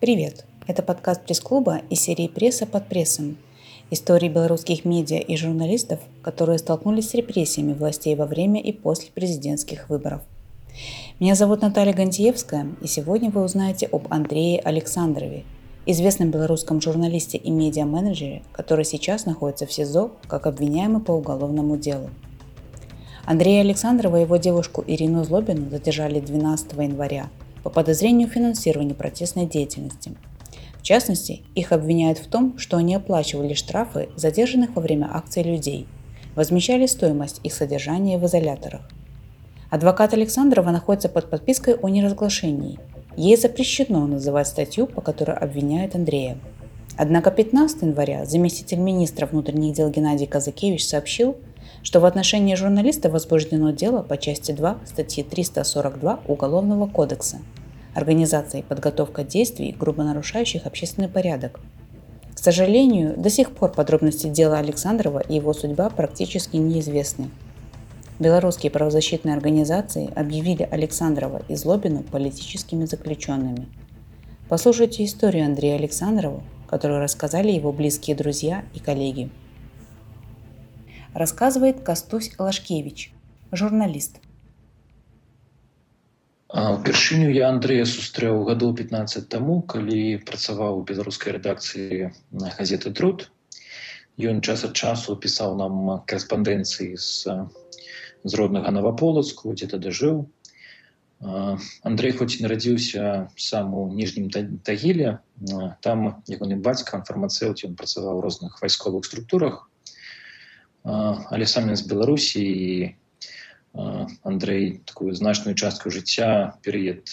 Привет! Это подкаст пресс-клуба из серии «Пресса под прессом». Истории белорусских медиа и журналистов, которые столкнулись с репрессиями властей во время и после президентских выборов. Меня зовут Наталья Гантьевская, и сегодня вы узнаете об Андрее Александрове, известном белорусском журналисте и медиа-менеджере, который сейчас находится в СИЗО как обвиняемый по уголовному делу. Андрея Александрова и его девушку Ирину Злобину задержали 12 января по подозрению в финансировании протестной деятельности. В частности, их обвиняют в том, что они оплачивали штрафы задержанных во время акций людей, возмещали стоимость их содержания в изоляторах. Адвокат Александрова находится под подпиской о неразглашении. Ей запрещено называть статью, по которой обвиняют Андрея. Однако 15 января заместитель министра внутренних дел Геннадий Казакевич сообщил, что в отношении журналиста возбуждено дело по части 2 статьи 342 Уголовного кодекса «Организация и подготовка действий, грубо нарушающих общественный порядок». К сожалению, до сих пор подробности дела Александрова и его судьба практически неизвестны. Белорусские правозащитные организации объявили Александрова и Злобину политическими заключенными. Послушайте историю Андрея Александрова, которую рассказали его близкие друзья и коллеги рассказывает Кастусь Лашкевич, журналист. Упершыню я Андрея сустрэў гадоў 15 таму, калі працаваў у беларускай рэдакцыі на газеты труд. Ён час ад часу пісаў нам карэспандэнцыі з, з роднага наваполацку, дзе тады жыў. Андрей хоць нарадзіўся сам у ніжнім тагіле, там ягоны бацька фармацэўт ён працаваў у розных вайсковых структурах але сам з беларусі і Андрей такую значную частку жыцця перыяд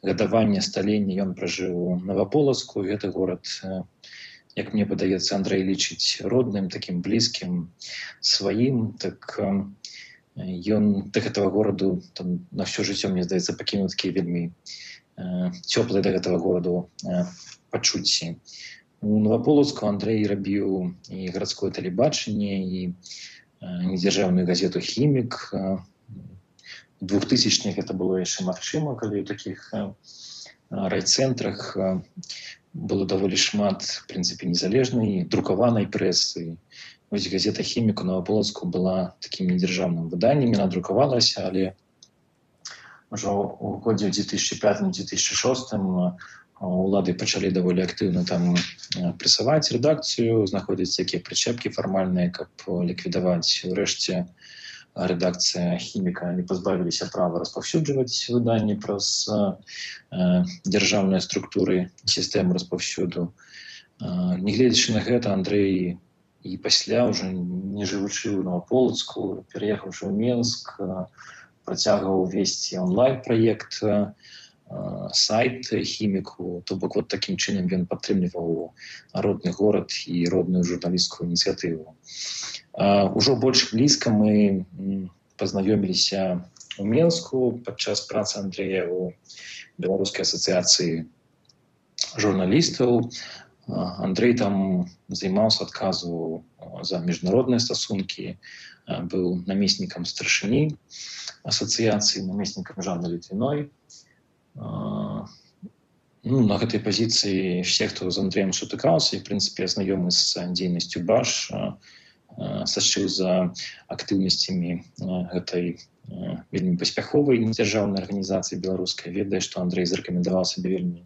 гадавання сталення ён пражыў наваполацку гэты горад як мне падаецца Андрей лічыць родным таким блізкім сваім так ён да гэтага гораду там на все жыццё мне здаецца пакінуў такія вельмі цёплыя да гэтага гораду пачуцці у Новополоцку Андрей рабіў і гарадское тэлебачанне і недзяржаўную газету хімік двухтысячных это было яшчэ магчыма калі ў таких райцэнтрах было даволі шмат прынцыпе незалежнай друкаванай прэсы ось газета хіміку новополоцку была таким недзяржаўным выданнем надрукавалася але ўжо у годзе 2005 2006 улады пачалі даволі актыўна там прэсаваць рэдакцыю знаходзяць якія прычэпкі фармальныя каб ліквідаваць урэшце рэдакцыя хіміка не пазбавіліся права распаўсюджваць выданні праз дзяржаўныя структуры сістэмы распаўсюду нягледзячы на гэта Андрей і пасля уже не жывучы ў новополацку пераехаўшы ў менск працягваў весці онлайн праект на сайт хіміку то бок вот таким чынам ён падтрымліваў родны горад і родную журналісцкую ініцыятыву ужо больш блізка мы пазнаёміліся у менску падчас працы Андрея у беларускай асацыяцыі журналістаў Андрей там займаўся адказу за міжнародныя стасункі быў намеснікам старшыні асацыяцыі намеснікам жанна літвіной ну, на гэтай пазіцыі все хто з Андреем сутыкаўся і прынцыпе знаёмы з дзейнасцю баш сачыў за актыўнасцямі гэтай вельмі паспяховай дзяржаўнай арганізацыі беларускай ведае што Андрей зарэкамендаваў сабе вельмі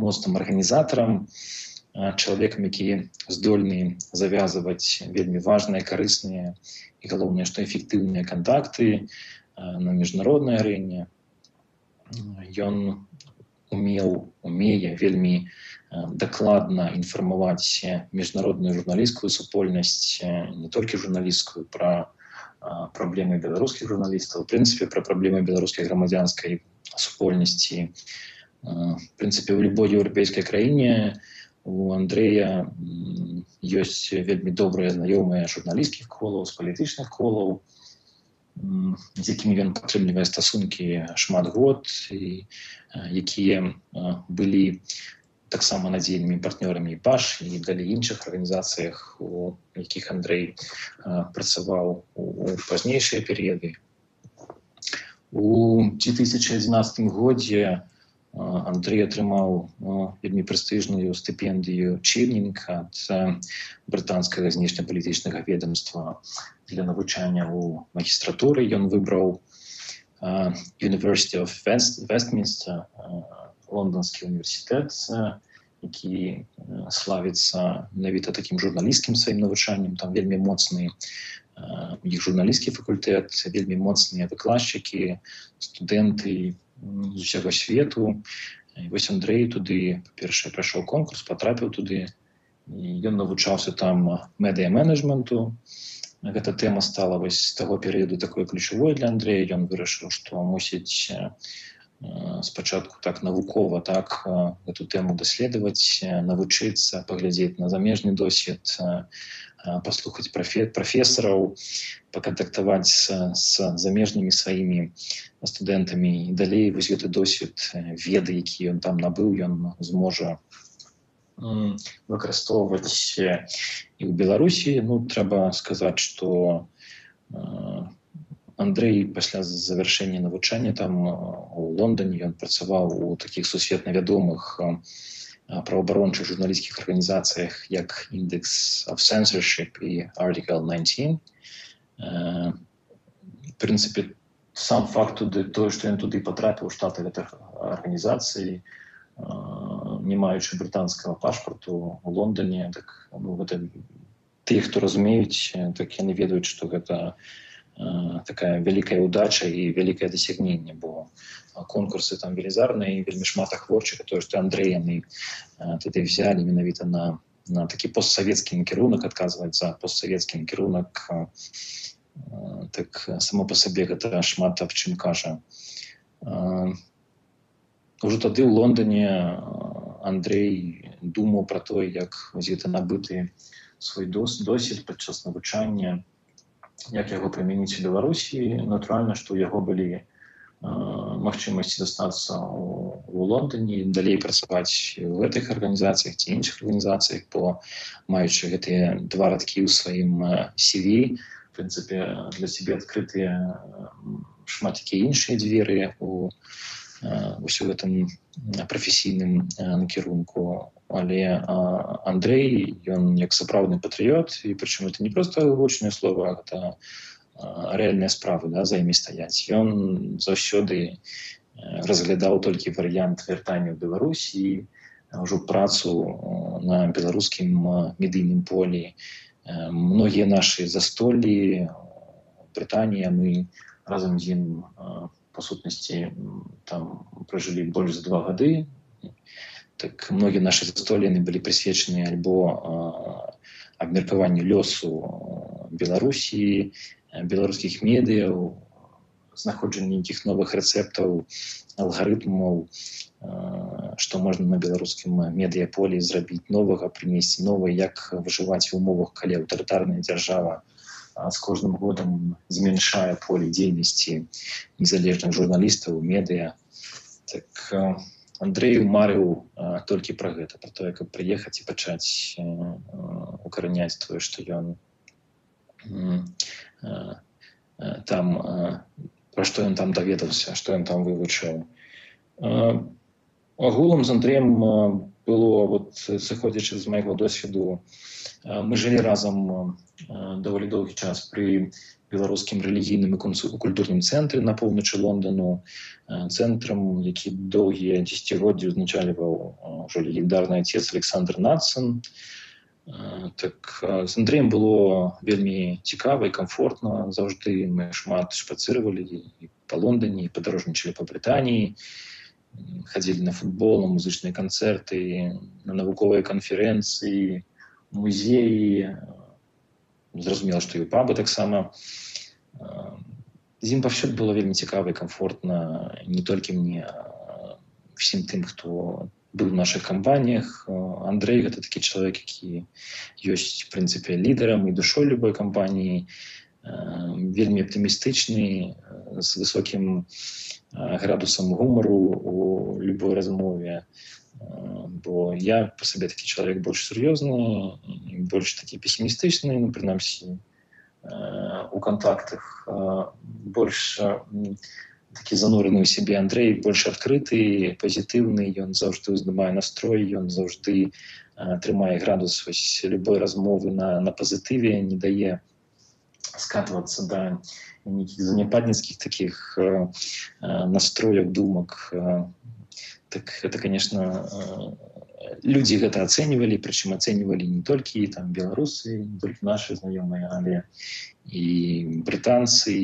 моцным арганізатарам чалавекам які здольны завязваць вельмі важныя карысныя і галоўнае што эфектыўныя кантакты на міжнароднай арэне Ён умеў умее вельмі дакладна інфармаваць міжнародную журналісцкую супольнасць не толькі журналісцкую пра праблемы беларускіх журналістаў прынцыпе пра праблемы беларускай грамадзянскай супольнасці. Прынцыпе у любой еўрапейскай краіне у Андрея ёсць вельмі добрыя знаёмыя журналісцкіх колаў з палітычных колаў з якімі ён падтрымлівае стасункі шмат год і якія былі таксама надзейнымі партнёрамі паш і далей іншых арганізацыях у якіх Андрей працаваў у пазнейшыя перыяды у 2011 годзе Андрей атрымаў вельмі прэстыжную стыпендыю чырнінг ад брытанскага знешнепалітычнага ведомства для навучання ў магістратуры ён выбраў University of West, Westminster лондонскі універсітэт які славіцца менавіта такім журналісцкім сваім навучаннем там вельмі моцны іх журналісцкі факультэт вельмі моцныя выкладчыкі студэнты з усяго свету і вось Андрей туды па-першае прайшоў конкурс потрапіў туды ён навучаўся там медыа-менеджменту гэта тэма стала вось з таго перыяду такой ключавой для Андрея ён вырашыў што мусіць спачатку так навукова так эту тэму даследаваць навучыцца паглядзець на замежны досвед паслухаць прафесараў пакантактаваць з замежнымі сваімі студэнтамі і далей вось гэты досвед веды які ён там набыў ён зможа выкарыстоўваць і ў беларусі ну трэба сказаць что Андрей пасля завяршэння навучання там у лондоне ён працаваў у таких сусветна вядомых у правоабарончых журналісцкіх арганізацыях як індекс of censorship і article 19 в прынцыпе сам факт туды тое што ён туды патрапіў штаты гэтых арганізацый не маючы брытанскага пашпарту у лондоне так ну, гэта ты хто разумеюць так яны ведаюць што гэта такая вялікая удача і вялікае дасягненне бо конкурсы там велізарныя вельмі шмат ахвочых тое што Андрей яны тады взяли менавіта на на такі постсавецкі кірунак адказваць за постсавецкі кірунак так само по сабе гэта шмат аб чым кажа уже тады ў лондоне Андрей думаў про тое як гэта набыты свой дос досвед падчас навучання як яго прымяніць у беларусі натуральна што у яго былі магчымасці застацца у лондоне далей працаваць у гэтых арганізацыях ці іншых арганізацыях по маючы гэтыя два радкі ў сваім CV прынцыпе для себе адкрытыя шмат якія іншыя дзверы у ўсё гэтым прафесійным накірунку але Андрей ён як сапраўдны патрыёт і прычым это не просто гучнае слово гэта рэальныя справы да, за імі стаяць ён заўсёды разглядаў толькі варыянт вяртання ў беларусі ўжо працу на беларускім медыйным полі многія нашы застолі брытанія мы разам з ім па сутнасці там пражылі больш за два гады. Так многія нашы застоліны былі прысвечаны альбо абмеркаванню лёсу беларусі беларускіх медыяў знаходжанне нейкіх новых рэцэптаў алгарытмаў што можна на беларускім медыяполі зрабіць новага прынесці новы як выжываць в умовах калі аўтарытарная дзяржава з кожным годам змяншае поле дзейнасці незалежных журналістаў медыа так Андрею марыў толькі пра гэта про тое каб прыехаць і пачаць укараняць тое што ён там пра што ён там даведаўся што ён там вывучыў агулам з Андреем было вот сыходзячы з майго досведу мы жылі разам даволі доўгі час пры беларускім рэлігійным і культурным цэнтры на поўначы лондану цэнтрам які доўгія дзесяцігоддзі узначальваў ўжо легендарны отец александр нацын так з Андреем было вельмі цікава і комфортна заўжды мы шмат шпацыравалі па лондоне падарожнічалі па брытаніі хадзілі на футбол на музычныя канцэрты на навуковыя канферэнцыі музеі зразумела што і пабы таксама з ім паўсюд было вельмі цікава і комфортна не толькі мне всім тым хто быў у наших кампаніях Андрей гэта такі чалавек які ёсць прынцыпе лідарам і душой любой кампаніі вельмі аптымістычны з высокім градусам гумару у любой размове бо я по сабе такі чалавек больш сур'ёзны больш такі песімістычны ну прынамсі у контактах больш такі занурены ў сябе Андрей больш адкрыты пазітыўны ён заўжды ўздымае настрой ён заўжды трымае градус вось любой размовы на на пазітыве не дае скатвацца да нейкіх занепадніцкіх таких э, настроек думак э, так это конечно э, людзі гэта ацэньвалі прычым ацэньвалі не толькі там беларусы только наши знаёмыя але і брытанцы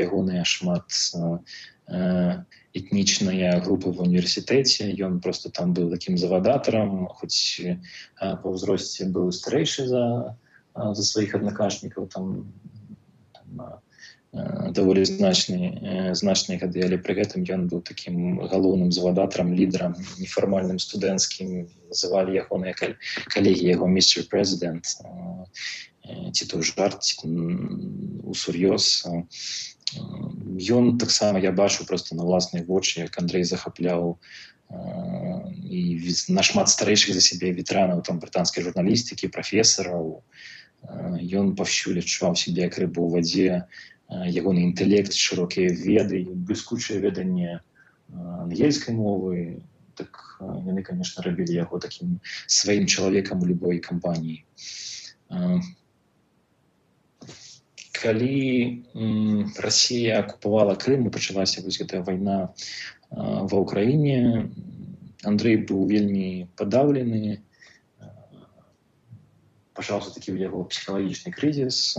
ягоныя шмат э, этнічная група в універсітэце ён просто там быў таким завадатарам хоць э, по ўзросце быў старэйшы за за сваіх аднакашнікаў там, там даволі значны значныя гады але пры гэтым ён быў таким галоўным завадатарам лідарам нефармальным студэнцкім называлі ягоныя калегі яго містер прэзідэнт ці то жарт усур'ёз ён таксама я бачу просто на ўласнай вочы як Андрей захапляў і нашмат старэйшых за сябе ветэранаў там брытанскай журналістыкі прафесараў ён паўсюль адчуваў сябе як рыбу ў вадзе ягоны інтэлект шырокія веды бліскучае веданне ангельскай мовы так яны конечно рабілі яго таким сваім чалавекам у любой кампаніі калі Росія акупавала Крым і пачалася вось гэтая вайна ва ўкраіне Андрей быў вельмі падаўлены пачаўся такі ў яго псіхалагічны крызіс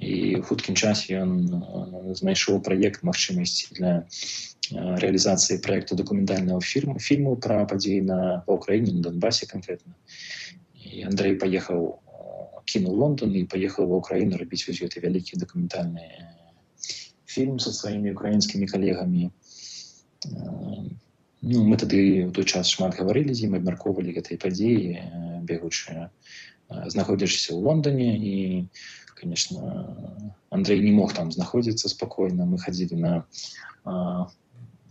і хуткім часе ён знайшоў праект магчымасці для реалізацыі проекту документального фірму фільму про падзеі на па ўкраіне на донбасе конкретно і Андрей паехаў кінуў Лондон і паехаў ва ўкраіну рабіць вось гэты вялікі дакументальны фільм со сваімі украінскімі калегамі ну, мы тады ў той час шмат гаварылі з ім абмяркоўвалі гэтай падзеі бегучыя знаходзішся ў Лондоне і конечно, Андрей не мог там находиться спокойно. Мы ходили на э,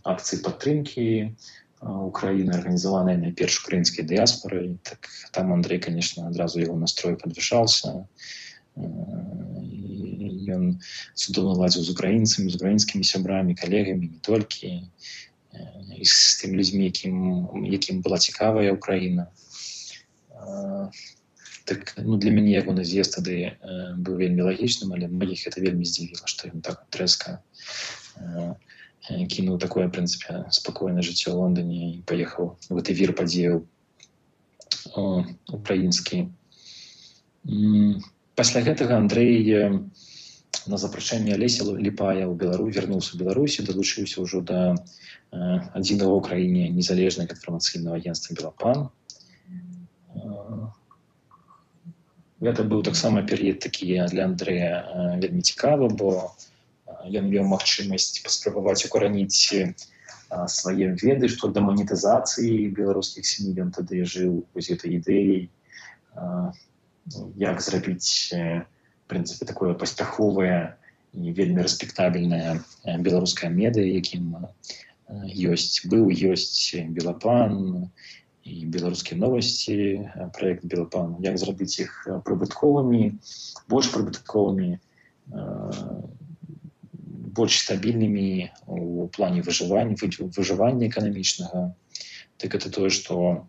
акции подтримки э, Украины, организованные на перш украинской диаспорой. Так, там Андрей, конечно, одразу его настрой подвышался. Э, и он цудовно ладил с украинцами, с украинскими сябрами, коллегами, не только. Э, и с теми людьми, яким, яким была цікавая Украина. Э, так ну для мяне ягоны з'езд тады э, быў вельмі лагічным але многіх это вельмі здзівіла што ён так трэска э, кінуў такое прынцыпе спакойна жыццё ў лондоне і паехаў в гэты вір падзеяў украінскі пасля гэтага Андрей на запрашэнне алеся ліпая ў белару вярнуўся беларусі далучыўся ўжо да адзінага ў краіне незалежнага інфармацыйнага агентства белапан гэта быў таксама перыяд такі для Андрэя вельмі цікава бо ён меў магчымасць паспрабаваць укараніць свае веды што да манетызацыі беларускіх сем'і ён тады жыў вось гэтай ідэяй як зрабіць прынцыпе такое паспяховае і вельмі рэспектабельная беларуская медыя якім ёсць быў ёсць белапан і беларускія новасці проект белапан як зрабіць іх прыбытковымі больш прыбытковымі больш стабільнымі у плане выжывання выжывання эканамічнага так это тое что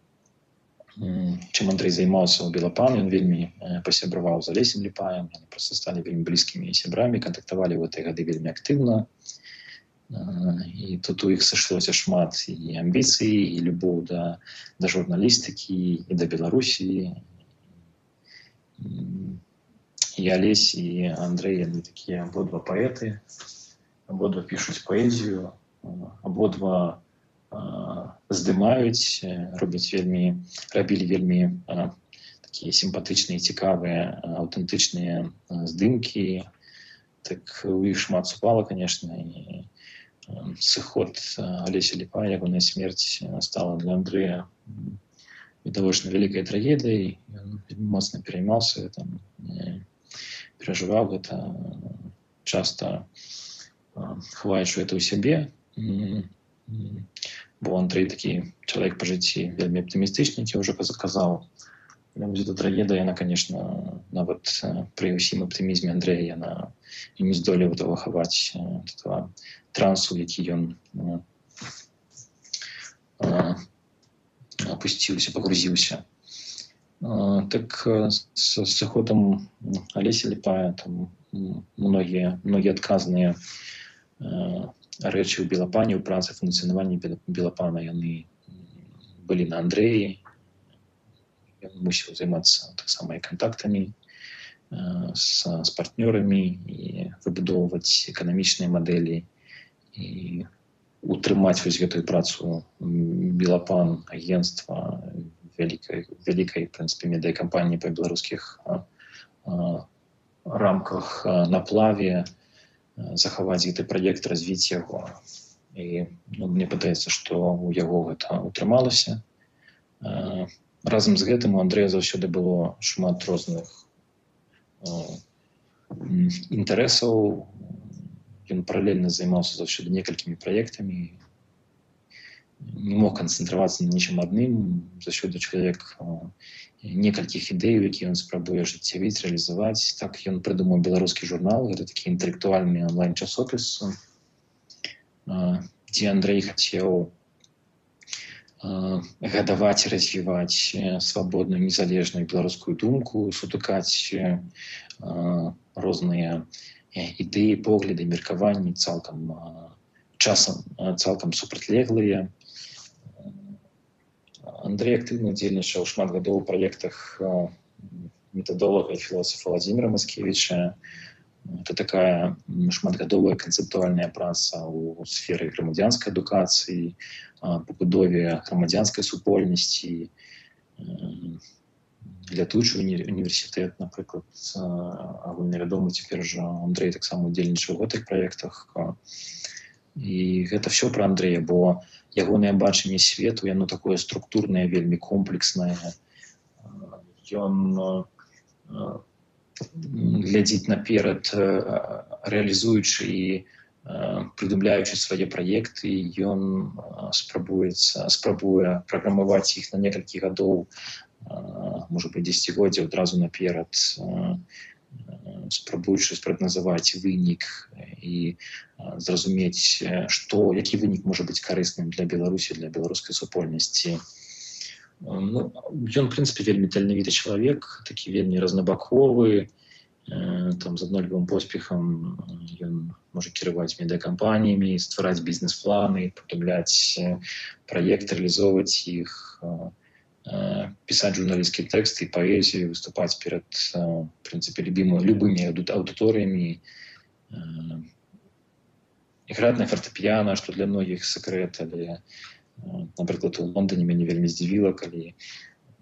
чым Андрей займаўся ў белапан ён вельмі пасябраваў за лесем ліпаем просто сталі вельмі блізкімі сябрамі кантактавалі в этой гады вельмі актыўна і тут у іх сышлося шмат і амбіцый і любоў да да журналістыкі і да беларусі і алесь і Андрей яны такія абодва паэты абодва пішуць паэзію абодва здымаюць робяць вельмі рабілі вельмі такія сімпатычныя цікавыя аўтэнтычныя здымкі так у іх шмат супала конечно і сыход Олеся Липа, ягоная смерть стала для Андрея відавочна вялікай трагедыяй моцна пераймаўся там перажываў гэта часта хваючу это ў сябе бо Андрей такі чалавек па жыцці вельмі аптымістычны ці ўжо заказаў эта трагедия, она, конечно, нават при ўсім аптымізме Андрэя яна і не здолела хаваць этого трансу, які ён опусціўся, пагрузіўся. Так з сыходам Алеся Ліпая там многія многія адказныя рэчы ў белапане ў працы функцыянаванні белапана яны былі на Андрэі ён мусіў займацца таксама і кантактамі з, з партнёрамі і выбудоўваць эканамічныя мадэлі і утрымаць вось гэтую працу белапан агентства вялікай вялікай прынцыпе медыякампаніі па беларускіх рамках на плаве захаваць гэты праект развіць яго і ну, мне падаецца што у яго гэта утрымалася разам з гэтым у Андрэя заўсёды было шмат розных інтарэсаў ён паралельна займаўся заўсёды некалькімі праектамі не мог канцэнтравацца на нечым адным заўсёды чалавек некалькіх ідэяў які ён спрабуе жыццявіць рэалізаваць так ён прыдумаў беларускі журнал гэта такі інтэлектуальны онлайн часопіс дзе Андрей хацеў гадаваць развіваць свабодную незалежную беларускую думку сутыкаць розныя ідэі погляды меркаванні цалкам часам цалкам супрацьлеглыя. Андрей актыўна удзельнічаў шмат гадоў у праектах метадолага і філосафа владимира маскевича это такая шматгадовая канцэптуальная праца ў сферы грамадзянскай адукацыі пабудове грамадзянскай супольнасці лятучы універсітэт напрыклад агульнавядомы цяпер жа Андрей таксама удзельнічаў у гэтых праектах і гэта все пра Андрея бо ягонае бачанне свету яно такое структурнае вельмі комплекснае ён глядзіць наперад рэалізуючы і прыдумляючы свае праекты ён спрабуецца спрабуе праграмаваць іх на некалькі гадоў можа быть дзесяцігоддзя адразу наперад спрабуючы спрагназаваць вынік і зразумець што які вынік можа быць карысным для беларусі для беларускай супольнасці ну, ён прынцыпе вельмі таленавіты чалавек такі вельмі разнабаковы там з аднолькавым поспехам ён можа кіраваць медыакампаніямі ствараць бізнес-планы прыдумляць праект рэалізоўваць іх пісаць журналісцкі тэкст і паэзію выступаць перад прынцыпе любімы любымі аўдыторыямі іграць на фартэпіяна што для многіх сакрэт але напрыклад у лондоне мяне вельмі здзівіла калі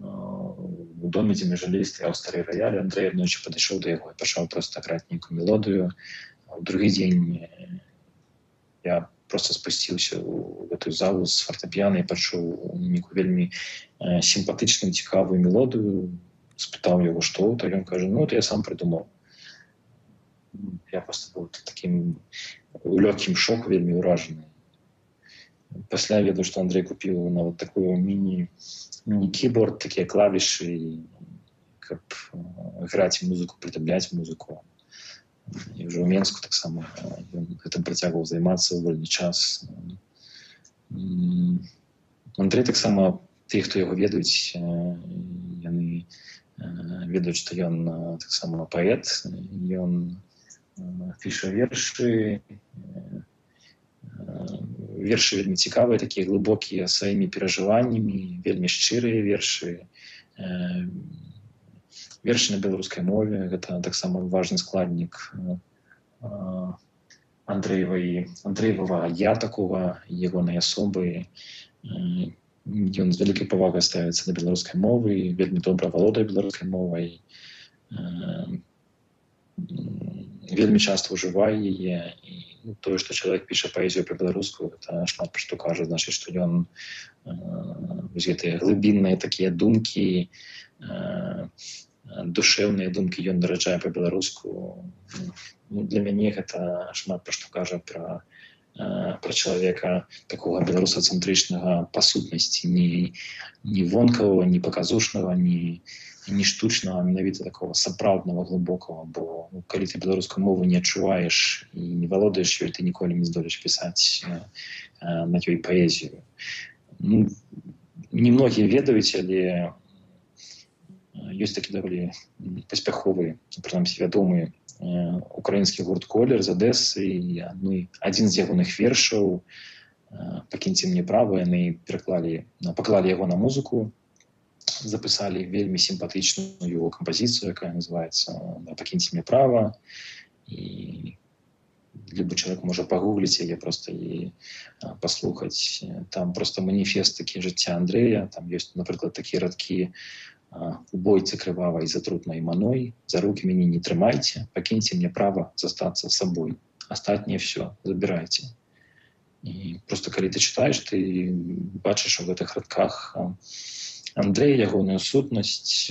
у доме дзе мы жылі стаяў стары раяль Андрей аднойчы падышоў да яго і пачаў проста граць нейкую мелодыю у другі дзень я просто спусціўся у гэтую залу з фартэпіяна і пачуў нейкую вельмі сімпатычную цікавую мелодыю спытаў яго што то ён кажа ну то я сам прыдумаў я просто быў таким у лёгкім шоку вельмі ўражаны пасля веду что Андрей купіў на вот такую міні міні-кіборд такія клавішы каб граць музыку прыдабляць музыку і ўжо ў менску таксама гэтым працягваў займацца ў вольны час Андрей таксама ты хто яго ведаюць яны ведаюць што ён таксама паэт ён піша вершы вершы вельмі цікавыя такія глыбокія сваімі перажываннямі вельмі шчырыя вершы вершы на беларускай мове гэта таксама важны складнік Андреевай Андреевага я такого ягонай асобы ён з вялікай павагай ставіцца на беларускай мовы вельмі добра валодае беларускай мовай вельмі часто ўжывае яе і ну, тое што чалавек піша паэзію па-беларуску это шмат пра што кажа значыць што ён э, гэтыя глыбінныя такія думкі э, душэўныя думкі ён нараджае па-беларуску ну, для мяне гэта шмат пра што кажа пра про чалавека такого беларусацэнтрычнага па сутнасці не не вонкавого не паказушнага не не штучнага менавіта такого сапраўднага глубокого бо ну, калі ты беларускую мову не адчуваеш і не валодаеш ёй ты ніколі не здолеш пісаць на ёй паэзію. Ну, немногія ведаюць але ёсць такі даволі паспяховы прынамсі вядомы украінскі гурт колер з адэсы ну, адзін з ягоных вершаў пакіньце мне права яны пераклалі паклалі яго на музыку записали вельмі симпатичную композицию, якая называется «Покиньте мне право». И любой человек может погуглить или просто и послухать. Там просто маніфест такі жыцця Андрея. Там есть, например, такие радкі у бойцы крывавай затрутнай маной за руки мяне не трымайце пакіньце мне права застацца сабой астатняе все забирайте і просто калі ты читаешь ты бачыш у гэтых радках Андрей ягоную сутнасць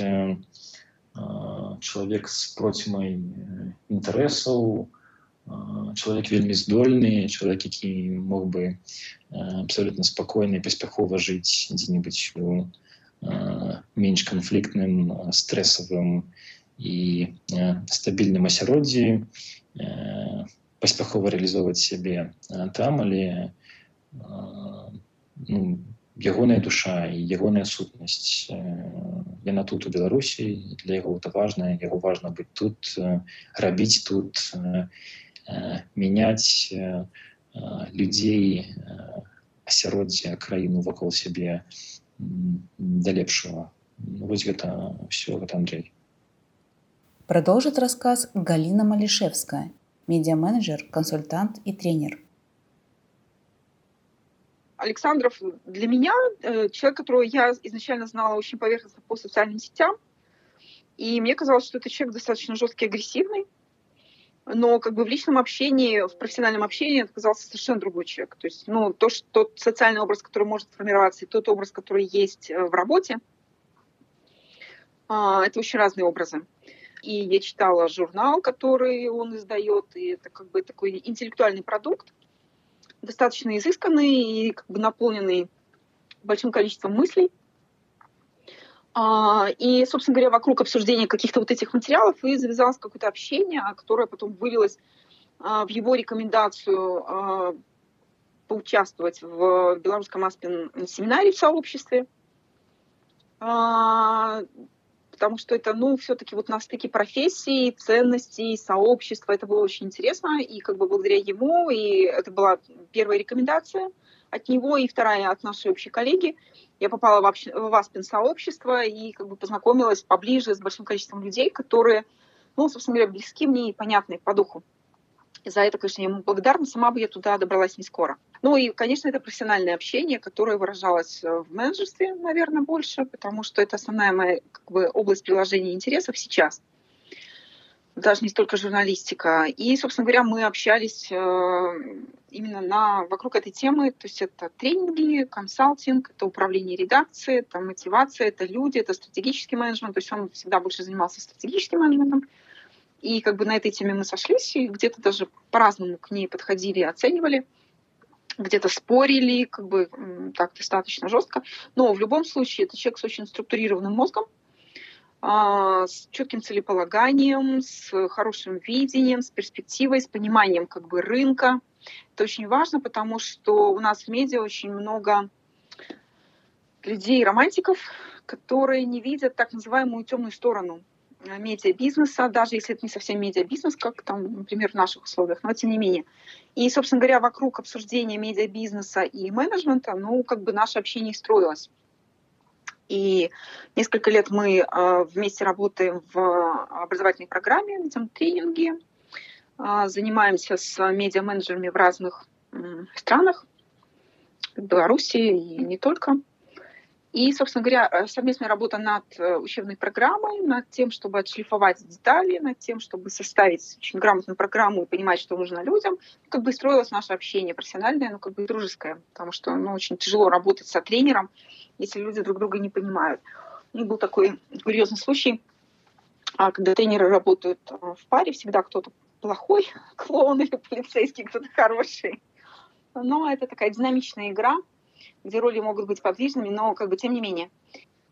чалавек з процьмай інтарэсаў чалавек вельмі здольны чалавек які мог бы абсолютно спакойна і паспяхова жыць дзе-нибудь у менш канфліктным стрэсавым і стабільным асяроддзі паспяхова рэалізоўваць сябе там але ну, ягоная душа і ягоная сутнасць яна тут у беларусі для яго это важна яго важна быць тут рабіць тут мяняць людзей асяроддзя краіну вакол сябе да лепшего вось гэта все гэта Андрей Продолжит рассказ Галина Малишевская, медиа-менеджер, консультант и тренер. Александров для меня э, человек, которого я изначально знала очень поверхностно по социальным сетям. И мне казалось, что это человек достаточно жесткий, агрессивный. Но как бы в личном общении, в профессиональном общении это оказался совершенно другой человек. То есть, ну, то, что, тот социальный образ, который может формироваться, и тот образ, который есть э, в работе, а, это очень разные образы. И я читала журнал, который он издает, и это как бы такой интеллектуальный продукт, достаточно изысканный и как бы наполненный большим количеством мыслей. А, и, собственно говоря, вокруг обсуждения каких-то вот этих материалов и завязалось какое-то общение, которое потом вылилось а, в его рекомендацию а, поучаствовать в белорусском Аспин семинаре в сообществе потому что это, ну, все-таки вот на стыке профессии, ценностей, сообщества, это было очень интересно, и как бы благодаря ему, и это была первая рекомендация от него, и вторая от нашей общей коллеги, я попала в, общ... в Аспин сообщество и как бы познакомилась поближе с большим количеством людей, которые, ну, собственно говоря, близки мне и понятны по духу. За это, конечно, я ему благодарна. Сама бы я туда добралась не скоро. Ну и, конечно, это профессиональное общение, которое выражалось э, в менеджерстве, наверное, больше, потому что это основная моя как бы, область приложения интересов сейчас. Даже не столько журналистика. И, собственно говоря, мы общались э, именно на, вокруг этой темы. То есть это тренинги, консалтинг, это управление редакцией, это мотивация, это люди, это стратегический менеджмент. То есть он всегда больше занимался стратегическим менеджментом. И как бы на этой теме мы сошлись, и где-то даже по-разному к ней подходили и оценивали где-то спорили, как бы так достаточно жестко. Но в любом случае это человек с очень структурированным мозгом, а, с четким целеполаганием, с хорошим видением, с перспективой, с пониманием как бы рынка. Это очень важно, потому что у нас в медиа очень много людей-романтиков, которые не видят так называемую темную сторону медиабизнеса, даже если это не совсем медиабизнес, как там, например, в наших условиях, но тем не менее. И, собственно говоря, вокруг обсуждения медиабизнеса и менеджмента, ну, как бы наше общение строилось. И несколько лет мы э, вместе работаем в образовательной программе, ведем тренинги, э, занимаемся с медиа-менеджерами в разных э, странах, в Беларуси и не только. И, собственно говоря, э, совместная работа над э, учебной программой, над тем, чтобы отшлифовать детали, над тем, чтобы составить очень грамотную программу и понимать, что нужно людям, как бы строилось наше общение профессиональное, но как бы дружеское, потому что ну, очень тяжело работать со тренером, если люди друг друга не понимают. И был такой курьезный случай, а, когда тренеры работают э, в паре, всегда кто-то плохой клоун или полицейский, кто-то хороший. но это такая динамичная игра, где роли могут быть подвижными, но как бы тем не менее.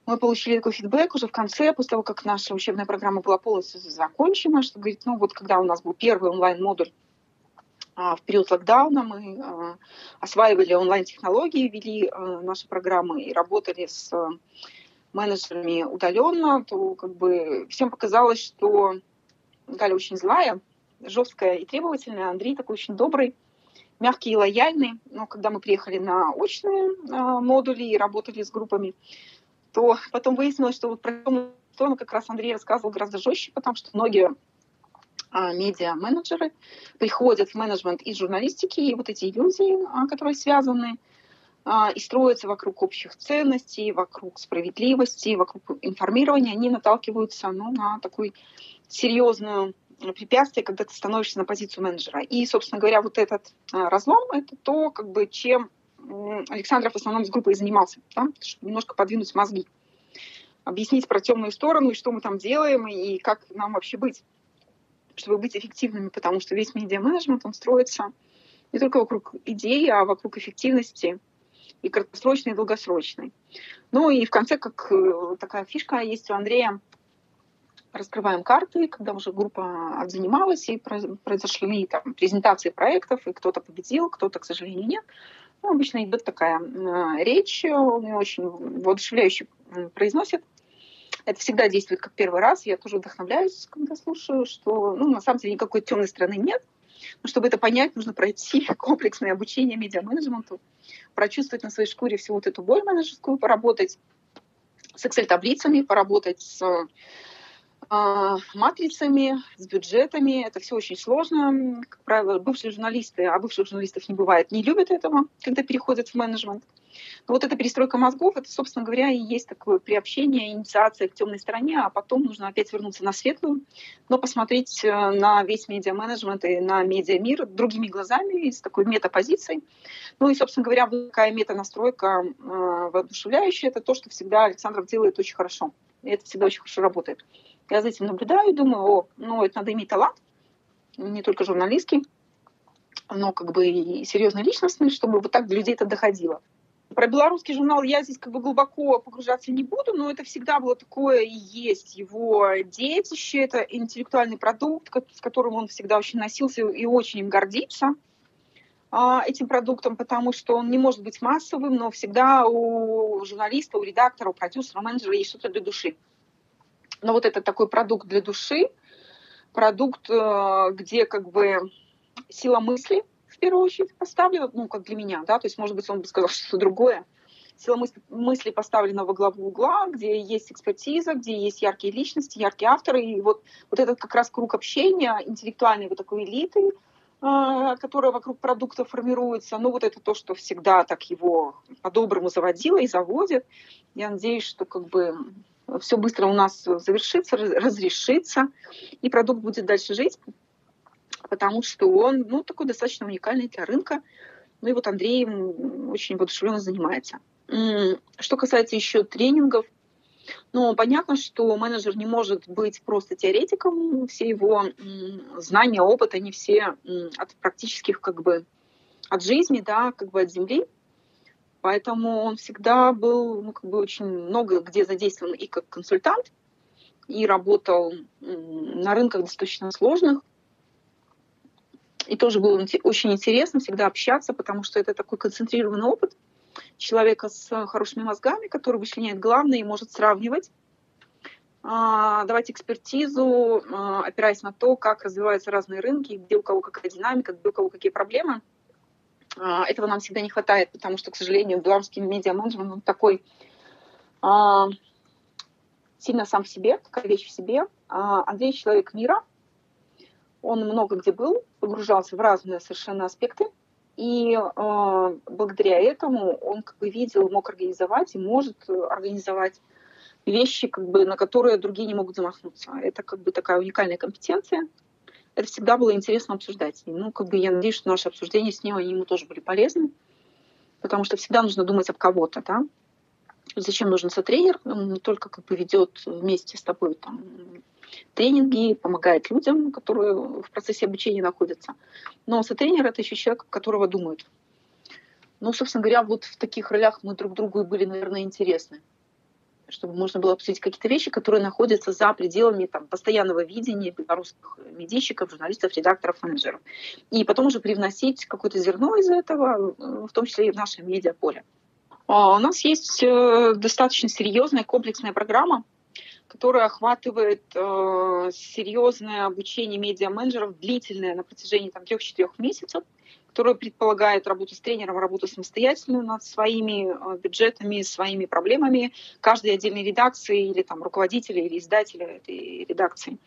Мы получили такой фидбэк уже в конце, после того, как наша учебная программа была полностью закончена, что говорит, ну вот когда у нас был первый онлайн-модуль а, в период локдауна, мы а, осваивали онлайн-технологии, вели а, наши программы и работали с менеджерами удаленно, то как бы всем показалось, что Галя очень злая, жесткая и требовательная, Андрей такой очень добрый, мягкий и лояльный. Но когда мы приехали на очные э, модули и работали с группами, то потом выяснилось, что вот про сторону как раз Андрей рассказывал гораздо жестче, потому что многие а, медиа-менеджеры приходят в менеджмент из журналистики, и вот эти иллюзии, а, которые связаны, а, и строятся вокруг общих ценностей, вокруг справедливости, вокруг информирования, они наталкиваются ну, на такую серьезную препятствие, когда ты становишься на позицию менеджера. И, собственно говоря, вот этот разлом – это то, как бы, чем Александров в основном с группой занимался, да, чтобы немножко подвинуть мозги, объяснить про темную сторону, и что мы там делаем, и как нам вообще быть, чтобы быть эффективными, потому что весь медиа-менеджмент, он строится не только вокруг идеи, а вокруг эффективности и краткосрочной, и долгосрочной. Ну и в конце, как э, такая фишка есть у Андрея, раскрываем карты, когда уже группа отзанималась, и произошли там презентации проектов, и кто-то победил, кто-то, к сожалению, нет. Ну, обычно идет такая э, речь, он ее очень воодушевляюще произносит. Это всегда действует как первый раз. Я тоже вдохновляюсь, когда слушаю, что ну, на самом деле никакой темной стороны нет. Но чтобы это понять, нужно пройти комплексное обучение медиа-менеджменту, прочувствовать на своей шкуре всю вот эту боль менеджерскую, поработать с Excel-таблицами, поработать с матрицами, с бюджетами. Это все очень сложно. Как правило, бывшие журналисты, а бывших журналистов не бывает, не любят этого, когда переходят в менеджмент. Но вот эта перестройка мозгов, это, собственно говоря, и есть такое приобщение, инициация к темной стороне, а потом нужно опять вернуться на светлую, но посмотреть э, на весь медиа-менеджмент и на медиа-мир другими глазами, с такой метапозицией. Ну и, собственно говоря, такая метанастройка э, воодушевляющая, это то, что всегда Александров делает очень хорошо. И это всегда очень хорошо работает. Я за этим наблюдаю думаю, о, ну, это надо иметь талант, не только журналистский, но как бы и серьезно личностный, чтобы вот так до людей это доходило. Про белорусский журнал я здесь как бы глубоко погружаться не буду, но это всегда было такое и есть его детище, это интеллектуальный продукт, с которым он всегда очень носился и очень им гордится а, этим продуктом, потому что он не может быть массовым, но всегда у журналиста, у редактора, у продюсера, у менеджера есть что-то для души. Но вот это такой продукт для души, продукт, э, где как бы сила мысли в первую очередь поставлена, ну, как для меня, да, то есть, может быть, он бы сказал что-то другое. Сила мысли поставлена во главу угла, где есть экспертиза, где есть яркие личности, яркие авторы, и вот, вот этот как раз круг общения, интеллектуальной вот такой элиты, э, которая вокруг продукта формируется, ну, вот это то, что всегда так его по-доброму заводило и заводит. Я надеюсь, что как бы все быстро у нас завершится, разрешится, и продукт будет дальше жить, потому что он ну, такой достаточно уникальный для рынка. Ну и вот Андрей очень воодушевленно занимается. Что касается еще тренингов, ну, понятно, что менеджер не может быть просто теоретиком, все его знания, опыт, они все от практических, как бы, от жизни, да, как бы от земли. Поэтому он всегда был ну, как бы очень много где задействован и как консультант, и работал на рынках достаточно сложных. И тоже было очень интересно всегда общаться, потому что это такой концентрированный опыт человека с хорошими мозгами, который вычленяет главное и может сравнивать, а, давать экспертизу, а, опираясь на то, как развиваются разные рынки, где у кого какая динамика, где у кого какие проблемы. А, этого нам всегда не хватает, потому что, к сожалению, белорусский медиа-менеджмент он такой а, сильно сам в себе, такая вещь в себе. А, Андрей человек мира, он много где был, погружался в разные совершенно аспекты, и э, благодаря этому он как бы видел, мог организовать и может организовать вещи, как бы, на которые другие не могут замахнуться. Это как бы такая уникальная компетенция, это всегда было интересно обсуждать. Ну, как бы я надеюсь, что наши обсуждения с ним, они ему тоже были полезны, потому что всегда нужно думать об кого-то, да. Зачем нужен сотренер? Он не только как бы ведет вместе с тобой там, тренинги, помогает людям, которые в процессе обучения находятся. Но сотренер — это еще человек, которого думают. Ну, собственно говоря, вот в таких ролях мы друг другу и были, наверное, интересны чтобы можно было обсудить какие-то вещи, которые находятся за пределами там, постоянного видения белорусских медийщиков, журналистов, редакторов, менеджеров. И потом уже привносить какое-то зерно из этого, в том числе и в наше медиаполе. А, у нас есть э, достаточно серьезная комплексная программа, которая охватывает э, серьезное обучение медиа-менеджеров, длительное на протяжении там, 3-4 месяцев – которая предполагает работу с тренером, работу самостоятельную над своими э, бюджетами, своими проблемами каждой отдельной редакции или там руководителя или издателя этой редакции.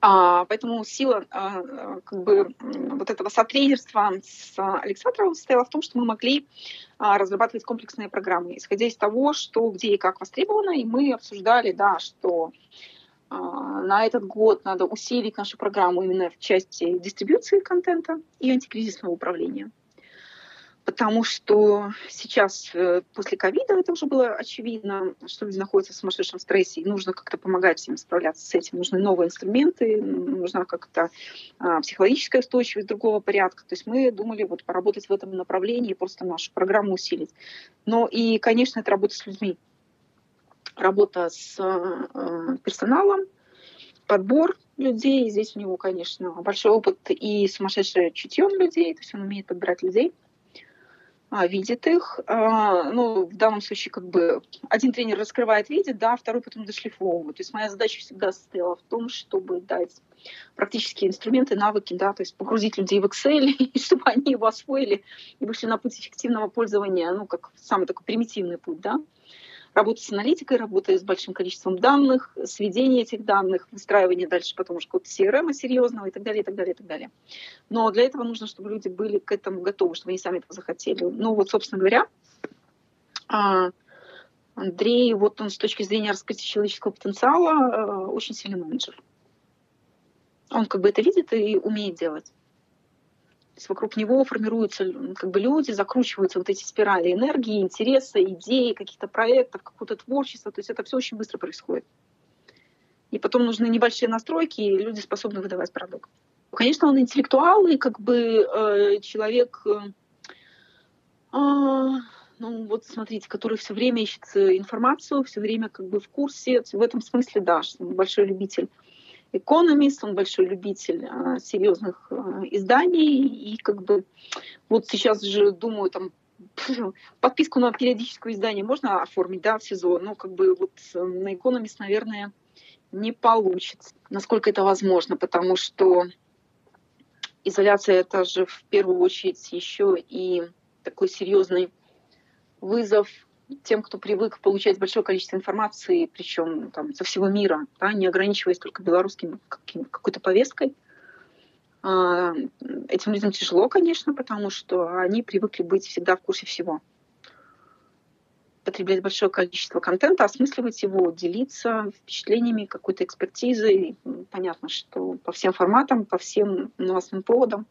А, поэтому сила а, как бы, вот этого сотрудничества с Александровым состояла в том, что мы могли а, разрабатывать комплексные программы, исходя из того, что где и как востребовано, и мы обсуждали, да, что на этот год надо усилить нашу программу именно в части дистрибуции контента и антикризисного управления. Потому что сейчас, э, после ковида, это уже было очевидно, что люди находятся в сумасшедшем стрессе, и нужно как-то помогать им справляться с этим. Нужны новые инструменты, нужна как-то а, психологическая устойчивость другого порядка. То есть мы думали вот поработать в этом направлении, просто нашу программу усилить. Но и, конечно, это работа с людьми работа с э, персоналом, подбор людей. Здесь у него, конечно, большой опыт и сумасшедшее чутье людей, то есть он умеет подбирать людей, а, видит их. А, ну, в данном случае как бы один тренер раскрывает, видит, да, второй потом дошлифовывает. То есть моя задача всегда состояла в том, чтобы дать практические инструменты, навыки, да, то есть погрузить людей в Excel, и чтобы они его освоили и вышли на путь эффективного пользования, ну, как самый такой примитивный путь, да работа с аналитикой, работа с большим количеством данных, сведение этих данных, выстраивание дальше потом уже какого-то CRM серьезного и так далее, и так далее, и так далее. Но для этого нужно, чтобы люди были к этому готовы, чтобы они сами этого захотели. Ну вот, собственно говоря, а, Андрей, вот он с точки зрения раскрытия человеческого потенциала а, очень сильный менеджер. Он как бы это видит и умеет делать. То есть вокруг него формируются как бы люди, закручиваются вот эти спирали энергии, интереса, идеи, каких-то проектов, какого-то творчества. То есть это все очень быстро происходит. И потом нужны небольшие настройки, и люди способны выдавать продукт. Конечно, он интеллектуал и как бы э, человек, э, э, ну вот смотрите, который все время ищет информацию, все время как бы в курсе. В этом смысле, да, большой любитель экономист, он большой любитель а, серьезных а, изданий. И как бы вот сейчас же думаю, там подписку на периодическое издание можно оформить, да, в сезон, но как бы вот на экономист, наверное, не получится. Насколько это возможно, потому что изоляция это же в первую очередь еще и такой серьезный вызов тем, кто привык получать большое количество информации, причем там, со всего мира, да, не ограничиваясь только белорусским какой-то повесткой. А, этим людям тяжело, конечно, потому что они привыкли быть всегда в курсе всего. Потреблять большое количество контента, осмысливать его, делиться впечатлениями, какой-то экспертизой. Понятно, что по всем форматам, по всем новостным поводам.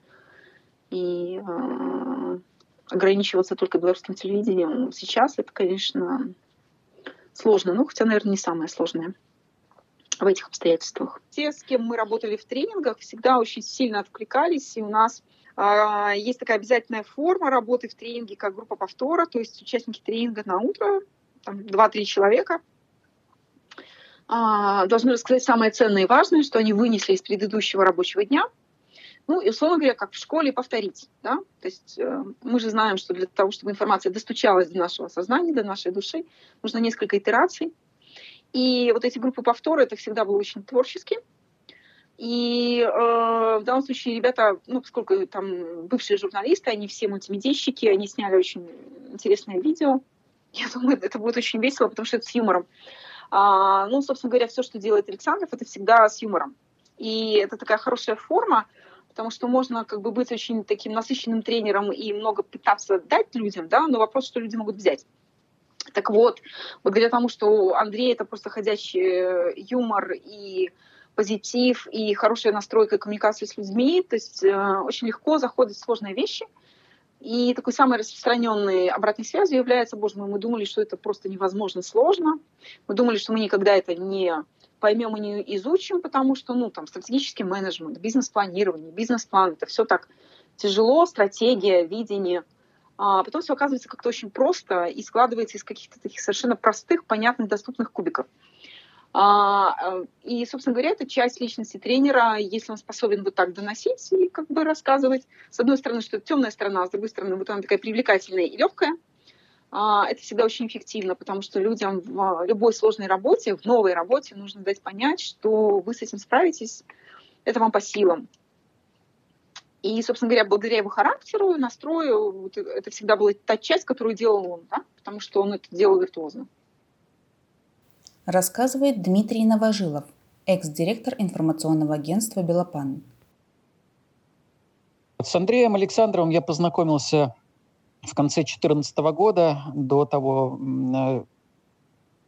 И а, ограничиваться только белорусским телевидением сейчас, это, конечно, сложно. Ну, хотя, наверное, не самое сложное в этих обстоятельствах. Те, с кем мы работали в тренингах, всегда очень сильно откликались, и у нас э, есть такая обязательная форма работы в тренинге, как группа повтора, то есть участники тренинга на утро, там 2-3 человека, э, должны рассказать самое ценное и важное, что они вынесли из предыдущего рабочего дня – ну, и, условно говоря, как в школе повторить. Да? То есть э, мы же знаем, что для того, чтобы информация достучалась до нашего сознания, до нашей души, нужно несколько итераций. И вот эти группы повтора, это всегда было очень творчески. И э, в данном случае ребята, ну, поскольку там бывшие журналисты, они все мультимедийщики, они сняли очень интересное видео. Я думаю, это будет очень весело, потому что это с юмором. А, ну, собственно говоря, все, что делает Александров, это всегда с юмором. И это такая хорошая форма, потому что можно как бы быть очень таким насыщенным тренером и много пытаться дать людям, да, но вопрос, что люди могут взять. Так вот, благодаря тому, что Андрей это просто ходящий юмор и позитив, и хорошая настройка коммуникации с людьми, то есть э, очень легко заходят сложные вещи. И такой самой распространенной обратной связью является, боже мой, мы думали, что это просто невозможно сложно. Мы думали, что мы никогда это не поймем и не изучим, потому что, ну, там, стратегический менеджмент, бизнес-планирование, бизнес-план, это все так тяжело, стратегия, видение. а потом все оказывается как-то очень просто и складывается из каких-то таких совершенно простых, понятных, доступных кубиков. А, э, и, собственно говоря, это часть личности тренера, если он способен вот так доносить и как бы рассказывать. С одной стороны, что это темная сторона, а с другой стороны, вот она такая привлекательная и легкая. А, это всегда очень эффективно, потому что людям в любой сложной работе, в новой работе нужно дать понять, что вы с этим справитесь, это вам по силам. И, собственно говоря, благодаря его характеру, настрою, вот это всегда была та часть, которую делал он, да? потому что он это делал виртуозно рассказывает Дмитрий Новожилов, экс-директор информационного агентства «Белопан». С Андреем Александровым я познакомился в конце 2014 года. До того э,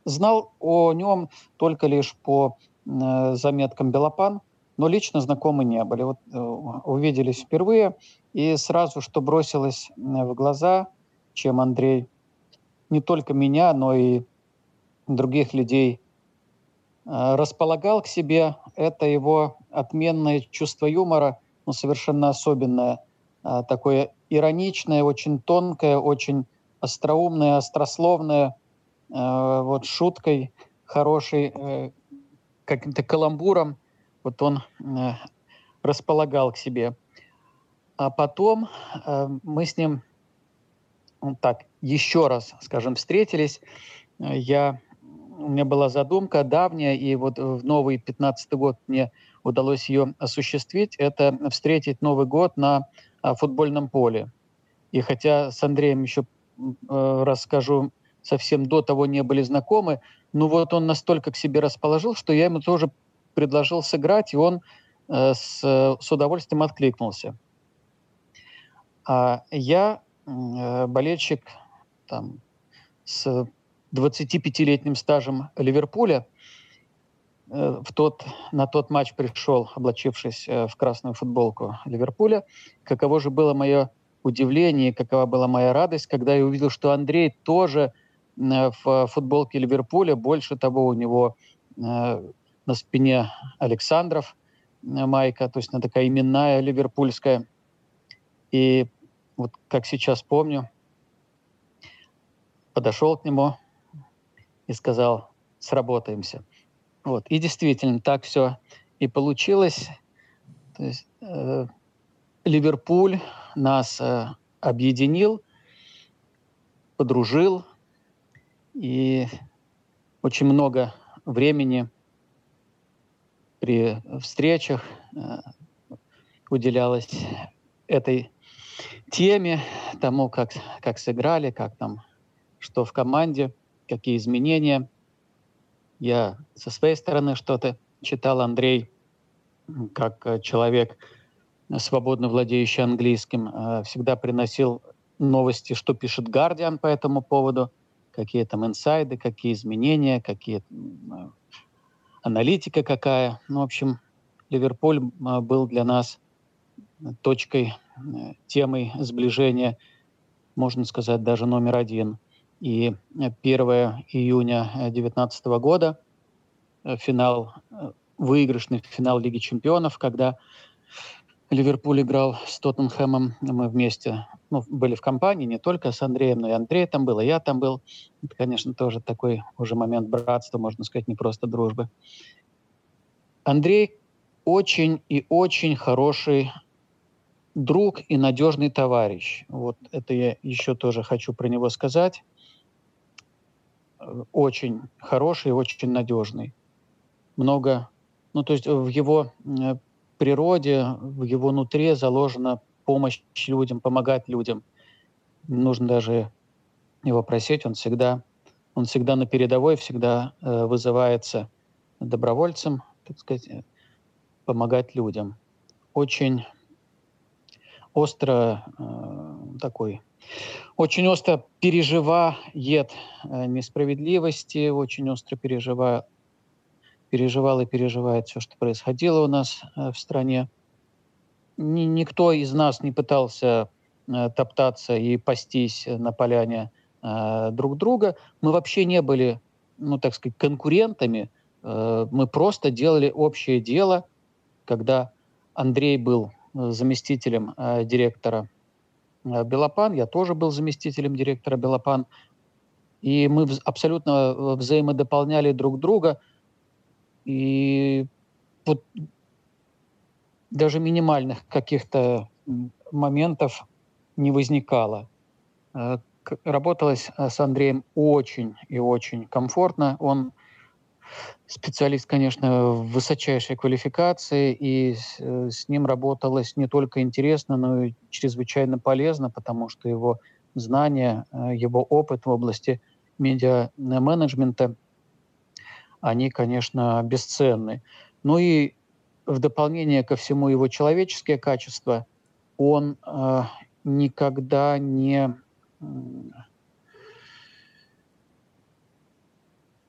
знал о нем только лишь по э, заметкам «Белопан», но лично знакомы не были. Вот э, увиделись впервые, и сразу, что бросилось в глаза, чем Андрей не только меня, но и других людей располагал к себе, это его отменное чувство юмора, ну, совершенно особенное, такое ироничное, очень тонкое, очень остроумное, острословное, э, вот шуткой хорошей, каким-то каламбуром, вот он располагал к себе. А потом мы с ним так еще раз, скажем, встретились. Я у меня была задумка давняя, и вот в новый 15 год мне удалось ее осуществить, это встретить Новый год на а, футбольном поле. И хотя с Андреем еще э, расскажу, совсем до того не были знакомы, но вот он настолько к себе расположил, что я ему тоже предложил сыграть, и он э, с, с удовольствием откликнулся. А я э, болельщик там, с 25-летним стажем Ливерпуля. Э, в тот, на тот матч пришел, облачившись э, в красную футболку Ливерпуля. Каково же было мое удивление, какова была моя радость, когда я увидел, что Андрей тоже э, в футболке Ливерпуля. Больше того, у него на спине Александров майка, то есть она такая именная ливерпульская. И вот как сейчас помню, подошел к нему, и сказал, сработаемся. Вот. И действительно, так все и получилось. То есть, э, Ливерпуль нас э, объединил, подружил, и очень много времени при встречах э, уделялось этой теме, тому, как, как сыграли, как там, что в команде – какие изменения. Я со своей стороны что-то читал, Андрей, как э, человек, свободно владеющий английским, э, всегда приносил новости, что пишет Guardian по этому поводу, какие там инсайды, какие изменения, какие э, аналитика какая. Ну, в общем, Ливерпуль был для нас точкой, темой сближения, можно сказать, даже номер один. И 1 июня 2019 года э, финал, э, выигрышный финал Лиги чемпионов, когда Ливерпуль играл с Тоттенхэмом, мы вместе ну, были в компании, не только с Андреем, но и Андрей там был, и я там был. Это, конечно, тоже такой уже момент братства, можно сказать, не просто дружбы. Андрей очень и очень хороший друг и надежный товарищ. Вот это я еще тоже хочу про него сказать очень хороший, очень надежный. Много, ну то есть в его э, природе, в его нутре заложена помощь людям, помогать людям. нужно даже его просить, он всегда, он всегда на передовой, всегда э, вызывается добровольцем, так сказать, э, помогать людям. Очень остро э, такой очень остро переживает э, несправедливости, очень остро переживает, переживал и переживает все, что происходило у нас э, в стране. Ни, никто из нас не пытался э, топтаться и пастись на поляне друг друга. Мы вообще не были, ну, так сказать, конкурентами. Мы просто делали общее дело, когда Андрей был заместителем директора Белопан, я тоже был заместителем директора Белопан, и мы абсолютно взаимодополняли друг друга, и вот даже минимальных каких-то моментов не возникало. Э, работалось э, с Андреем очень и очень комфортно. Он специалист, конечно, высочайшей квалификации, и с, э, с ним работалось не только интересно, но и чрезвычайно полезно, потому что его знания, его опыт в области медиа-менеджмента, они, конечно, бесценны. Ну и в дополнение ко всему его человеческие качества, он э, никогда не...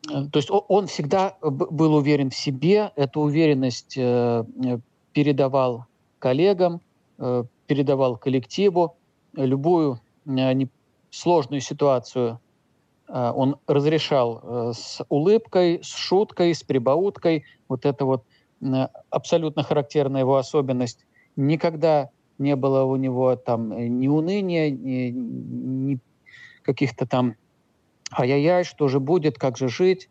То есть он всегда был уверен в себе, эту уверенность э, передавал коллегам, э, передавал коллективу, любую э, сложную ситуацию он разрешал с улыбкой, с шуткой, с прибауткой. Вот это вот абсолютно характерная его особенность. Никогда не было у него там э, ни уныния, ни, ни каких-то там ай-яй-яй, что же будет, как же жить.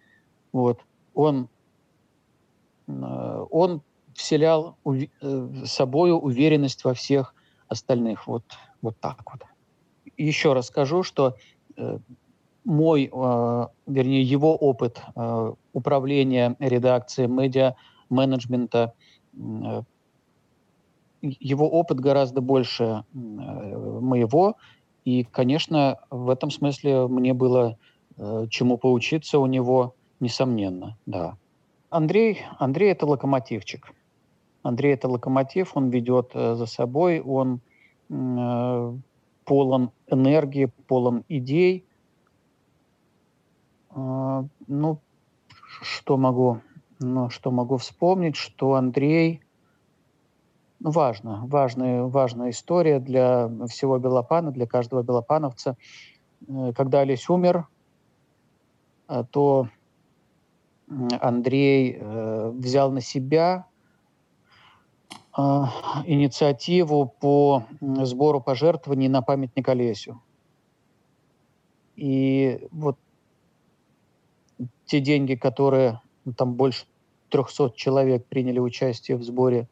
Вот. Он, э, он вселял уви- э, собою уверенность во всех остальных. Вот, вот так вот. Еще раз скажу, что мой, вернее, его опыт управления редакцией медиа менеджмента. Э, его опыт гораздо больше э, моего, и, конечно, в этом смысле мне было э, чему поучиться у него, несомненно, да. Андрей, Андрей это локомотивчик. Андрей это локомотив, он ведет за собой, он полон энергии, полон идей. Ну, что могу но что могу вспомнить, что Андрей, ну, важно, важная, важная история для всего Белопана, для каждого белопановца. Э, когда Олесь умер, э, то Андрей э, взял на себя инициативу по сбору пожертвований на памятник Олесю. И вот те деньги, которые ну, там больше 300 человек приняли участие в сборе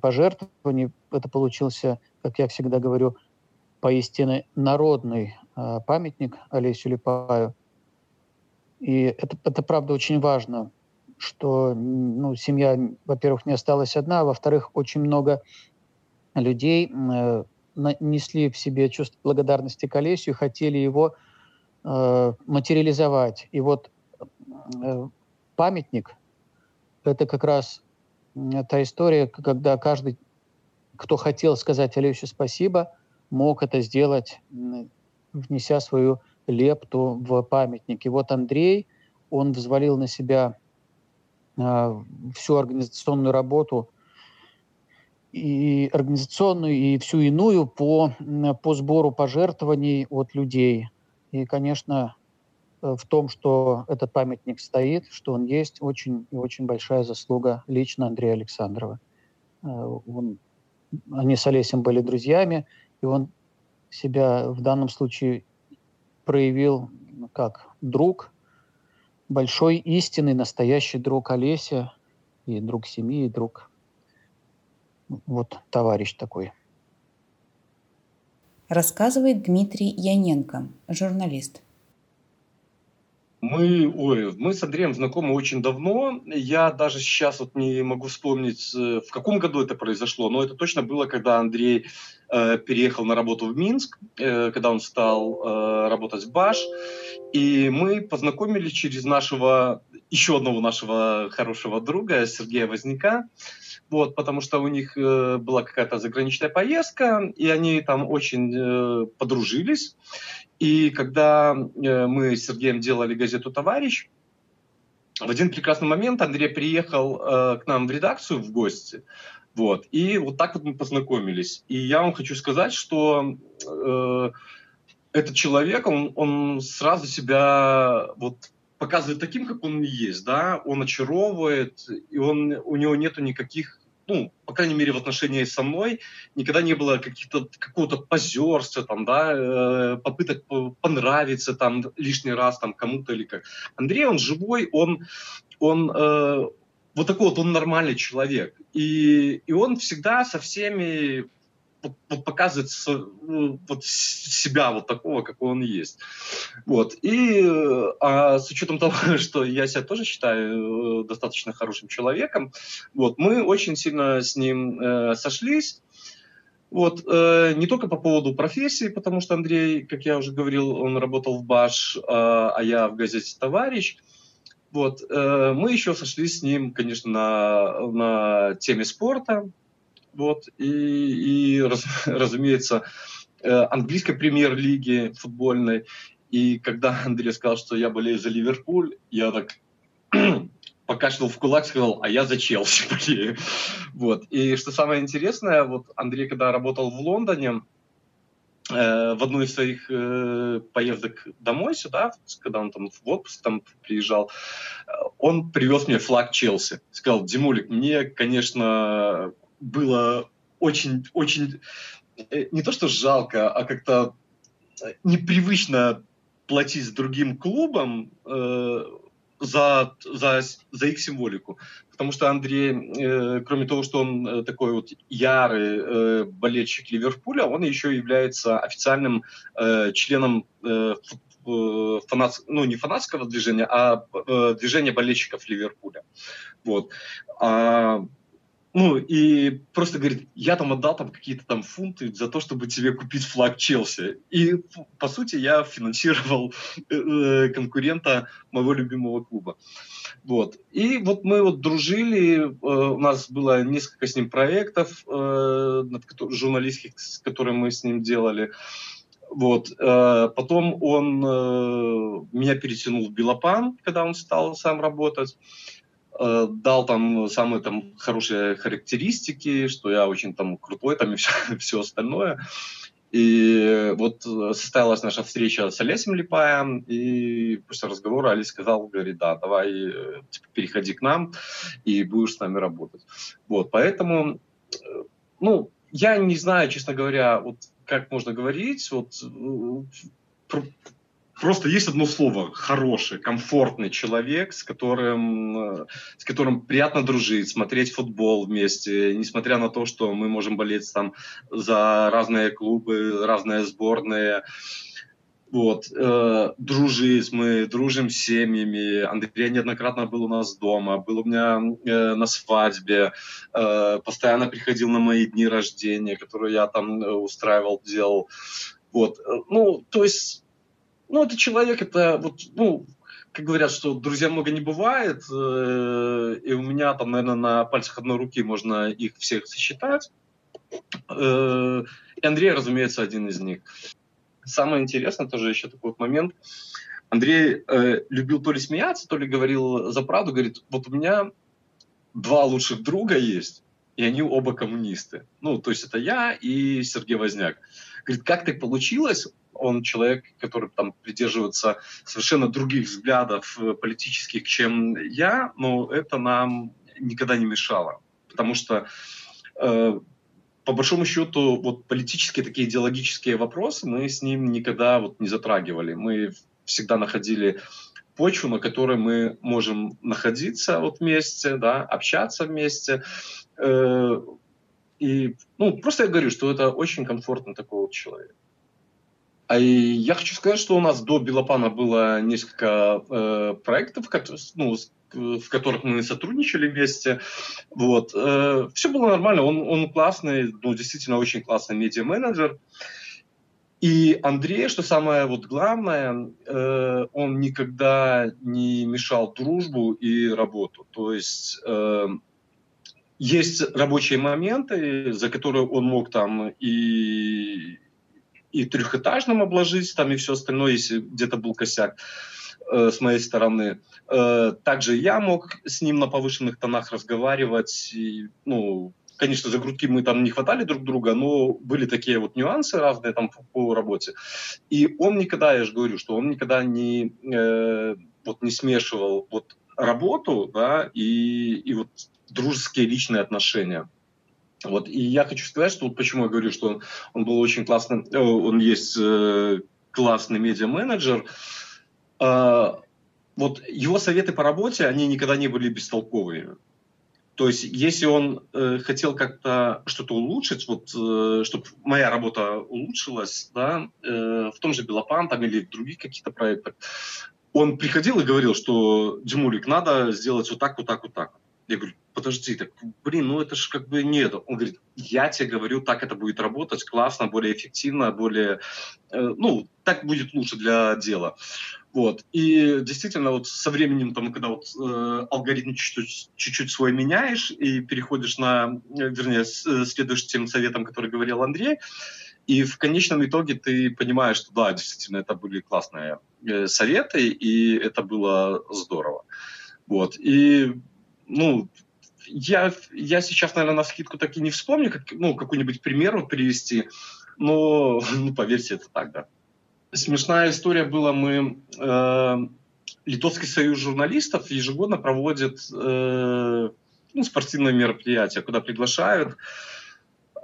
пожертвований. Это получился, как я всегда говорю, поистине народный э, памятник Олесю Липаю. И это, это правда очень важно, что ну, семья, во-первых, не осталась одна, а во-вторых, очень много людей э, несли в себе чувство благодарности к Олесю и хотели его э, материализовать. И вот э, памятник – это как раз та история, когда каждый, кто хотел сказать Алексею спасибо, мог это сделать, внеся свою лепту в памятник. И вот Андрей, он взвалил на себя э, всю организационную работу и организационную, и всю иную по, по сбору пожертвований от людей. И, конечно, в том, что этот памятник стоит, что он есть, очень и очень большая заслуга лично Андрея Александрова. Э, он, они с Олесем были друзьями, и он себя в данном случае проявил ну, как друг, большой истинный, настоящий друг Олеся, и друг семьи, и друг вот товарищ такой. Рассказывает Дмитрий Яненко, журналист. Мы, ой, мы с Андреем знакомы очень давно. Я даже сейчас вот не могу вспомнить, э, в каком году это произошло, но это точно было, когда Андрей э, переехал на работу в Минск, э, когда он стал э, работать в Баш. И мы познакомились через нашего, еще одного нашего хорошего друга, Сергея Возняка. Вот, потому что у них э, была какая-то заграничная поездка, и они там очень э, подружились. И когда э, мы с Сергеем делали газету «Товарищ», в один прекрасный момент Андрей приехал э, к нам в редакцию в гости, вот, и вот так вот мы познакомились. И я вам хочу сказать, что э, этот человек, он, он сразу себя вот показывает таким, как он есть, да, он очаровывает, и он, у него нету никаких ну, по крайней мере, в отношении со мной, никогда не было каких-то, какого-то позерства, там, да, э, попыток понравиться там лишний раз там кому-то или как. Андрей, он живой, он, он э, вот такой вот, он нормальный человек. И, и он всегда со всеми вот, показывает ну, вот себя вот такого, какой он есть. Вот. И а с учетом того, что я себя тоже считаю э, достаточно хорошим человеком, вот, мы очень сильно с ним э, сошлись. Вот, э, не только по поводу профессии, потому что Андрей, как я уже говорил, он работал в БАШ, э, а я в газете «Товарищ». Вот, э, мы еще сошлись с ним, конечно, на, на теме спорта, вот, и, и раз, разумеется, э, английской премьер-лиги футбольной. И когда Андрей сказал, что я болею за Ливерпуль, я так покашлял в кулак, сказал, а я за Челси болею. Вот. И что самое интересное, вот Андрей, когда работал в Лондоне, э, в одну из своих э, поездок домой сюда, когда он там в отпуск там приезжал, э, он привез мне флаг Челси. Сказал, Димулик, мне, конечно, было очень, очень э, не то что жалко, а как-то э, непривычно платить другим клубом э, за, за, за их символику. Потому что Андрей, э, кроме того, что он э, такой вот ярый э, болельщик Ливерпуля, он еще является официальным э, членом э, фанат, ну, не фанатского движения, а э, движения болельщиков Ливерпуля. Вот. А, ну, и просто говорит, я там отдал там какие-то там фунты за то, чтобы тебе купить флаг Челси. И, по сути, я финансировал э, э конкурента моего любимого клуба. Вот. И вот мы вот дружили, э, у нас было несколько с ним проектов э, журналистских, с которыми мы с ним делали. Вот. Э, потом он э, меня перетянул в Белопан, когда он стал сам работать. Э, дал там самые там хорошие характеристики, что я очень там крутой, там и все, все остальное. И вот состоялась наша встреча с Олесем Липаем, и после разговора Олесь сказал, говорит, да, давай э, типа, переходи к нам, и будешь с нами работать. Вот, поэтому, э, ну, я не знаю, честно говоря, вот как можно говорить, вот просто есть одно слово хороший, комфортный человек, с которым, э, с которым приятно дружить, смотреть футбол вместе, несмотря на то, что мы можем болеть там за разные клубы, разные сборные. Вот, э, дружить, мы дружим с семьями. Андрей неоднократно был у нас дома, был у меня э, на свадьбе, э, постоянно приходил на мои дни рождения, которые я там э, устраивал, делал. Вот, э, ну, то есть ну, это человек, это вот, ну, как говорят, что друзья много не бывает, э, и у меня там, наверное, на пальцах одной руки можно их всех сосчитать. Э, и Андрей, разумеется, один из них. Самое интересное тоже еще такой вот момент. Андрей э, любил то ли смеяться, то ли говорил за правду, говорит, вот у меня два лучших друга есть, и они оба коммунисты. Ну, то есть это я и Сергей Возняк. Говорит, как так получилось? Он человек, который там придерживается совершенно других взглядов э, политических, чем я, но это нам никогда не мешало. Потому что э, по большому счету, вот политические такие идеологические вопросы мы с ним никогда вот не затрагивали. Мы всегда находили почву, на которой мы можем находиться вот вместе, да, общаться вместе. Э, и ну, просто я говорю, что это очень комфортно такой вот человек. А я хочу сказать, что у нас до Белопана было несколько э, проектов, ну, в которых мы сотрудничали вместе. Вот. Э, все было нормально, он, он классный, ну, действительно очень классный медиа-менеджер. И Андрей, что самое вот главное, э, он никогда не мешал дружбу и работу. То есть э, есть рабочие моменты, за которые он мог там и и трехэтажным обложить, там и все остальное, если где-то был косяк э, с моей стороны. Э, также я мог с ним на повышенных тонах разговаривать. И, ну, конечно, за грудки мы там не хватали друг друга, но были такие вот нюансы разные там по, по работе. И он никогда, я же говорю, что он никогда не, э, вот не смешивал вот работу, да, и, и вот дружеские личные отношения. Вот, и я хочу сказать, что вот почему я говорю, что он, он был очень классным, э, он есть э, классный медиа-менеджер. Э, вот его советы по работе, они никогда не были бестолковыми. То есть, если он э, хотел как-то что-то улучшить, вот, э, чтобы моя работа улучшилась, да, э, в том же Белопан там, или в других каких-то проектах, он приходил и говорил, что, Димурик, надо сделать вот так, вот так, вот так. Я говорю, подожди, так, блин, ну это же как бы нет. Он говорит, я тебе говорю, так это будет работать, классно, более эффективно, более, э, ну, так будет лучше для дела. Вот. И действительно, вот со временем, там, когда вот, э, алгоритм чуть-чуть, чуть-чуть свой меняешь и переходишь на, э, вернее, э, следуешь тем советам, которые говорил Андрей, и в конечном итоге ты понимаешь, что да, действительно, это были классные э, советы, и это было здорово. Вот. И, ну, я, я сейчас, наверное, на скидку так и не вспомню, как, ну, какой-нибудь пример вот привести, но, ну, поверьте, это так, да. Смешная история была, мы... Э, Литовский союз журналистов ежегодно проводит э, ну, спортивное мероприятие, куда приглашают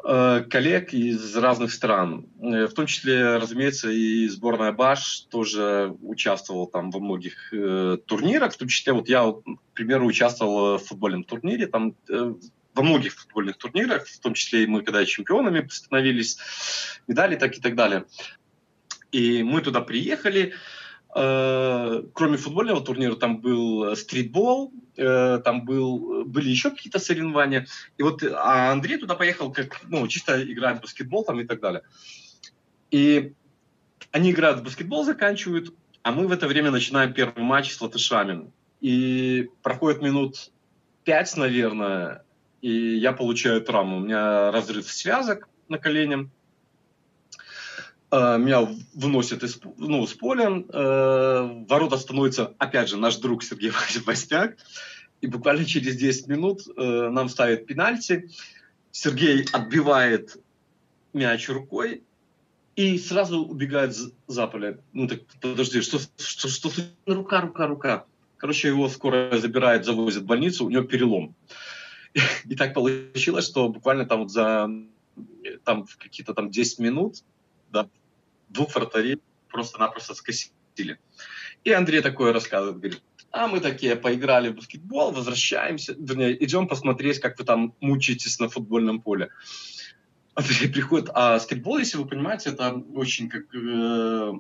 коллег из разных стран. Э, в том числе, разумеется, и сборная Баш тоже участвовала там во многих э, турнирах. В том числе, вот я, к примеру, участвовал в футбольном турнире. Там э, во многих футбольных турнирах, в том числе и мы, когда чемпионами становились, медали так и так далее. И мы туда приехали. Э, кроме футбольного турнира, там был стритбол, э, там был, были еще какие-то соревнования. И вот а Андрей туда поехал, как, ну, чисто играть в баскетбол там и так далее. И они играют в баскетбол, заканчивают, а мы в это время начинаем первый матч с латышами. И проходит минут пять, наверное, и я получаю травму. У меня разрыв связок на колене. Э, меня выносят из, ну, с поля, э, ворота становится, опять же, наш друг Сергей Возняк, и буквально через 10 минут э, нам ставят пенальти, Сергей отбивает мяч рукой и сразу убегает за поле. Ну так подожди, что, что, что, что рука, рука, рука. Короче, его скоро забирает, завозят в больницу, у него перелом. И так получилось, что буквально там вот за там какие-то там 10 минут да, двух вратарей просто-напросто скосили. И Андрей такое рассказывает, говорит, а мы такие поиграли в баскетбол, возвращаемся, вернее, идем посмотреть, как вы там мучаетесь на футбольном поле. Андрей приходит, а баскетбол, если вы понимаете, это очень как э,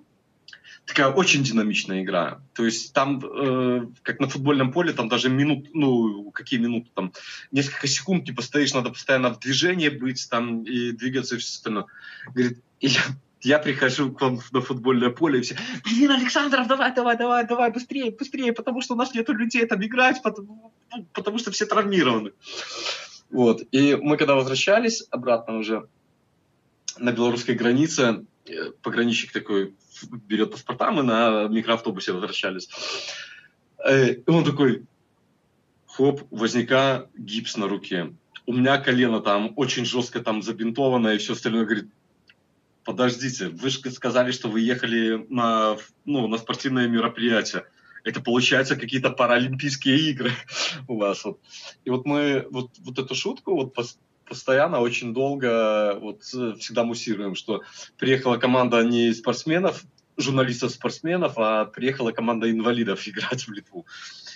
такая очень динамичная игра. То есть там, э, как на футбольном поле, там даже минут, ну, какие минуты, там, несколько секунд не постоишь, надо постоянно в движении быть там и двигаться и все остальное. Говорит, и я я прихожу к вам на футбольное поле, и все, блин, Александров, давай, давай, давай, давай, быстрее, быстрее, потому что у нас нету людей там играть, потому, ну, потому что все травмированы. Вот. И мы когда возвращались обратно уже на белорусской границе, э, пограничник такой берет паспорта, мы на микроавтобусе возвращались. Э, и он такой, хоп, возника гипс на руке. У меня колено там очень жестко там забинтовано и все остальное. Говорит, подождите, вы же сказали, что вы ехали на, ну, на спортивное мероприятие. Это получается какие-то паралимпийские игры у вас. Вот. И вот мы вот, вот эту шутку вот постоянно, очень долго вот всегда муссируем, что приехала команда не спортсменов, журналистов-спортсменов, а приехала команда инвалидов играть в Литву.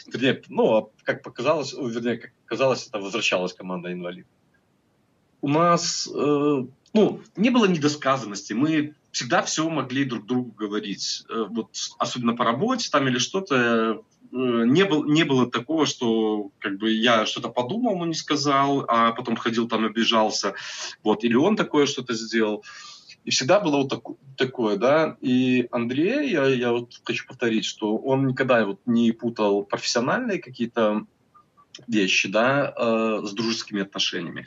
Вернее, ну, а как показалось, вернее, как казалось, это возвращалась команда инвалидов. У нас э, ну, не было недосказанности, мы всегда все могли друг другу говорить. Э, вот, особенно по работе там или что-то. Э, не, был, не было такого, что как бы я что-то подумал, но не сказал, а потом ходил там обижался. Вот, или он такое что-то сделал. И всегда было вот так, такое, да. И Андрей, я, я вот хочу повторить, что он никогда вот не путал профессиональные какие-то вещи, да, э, с дружескими отношениями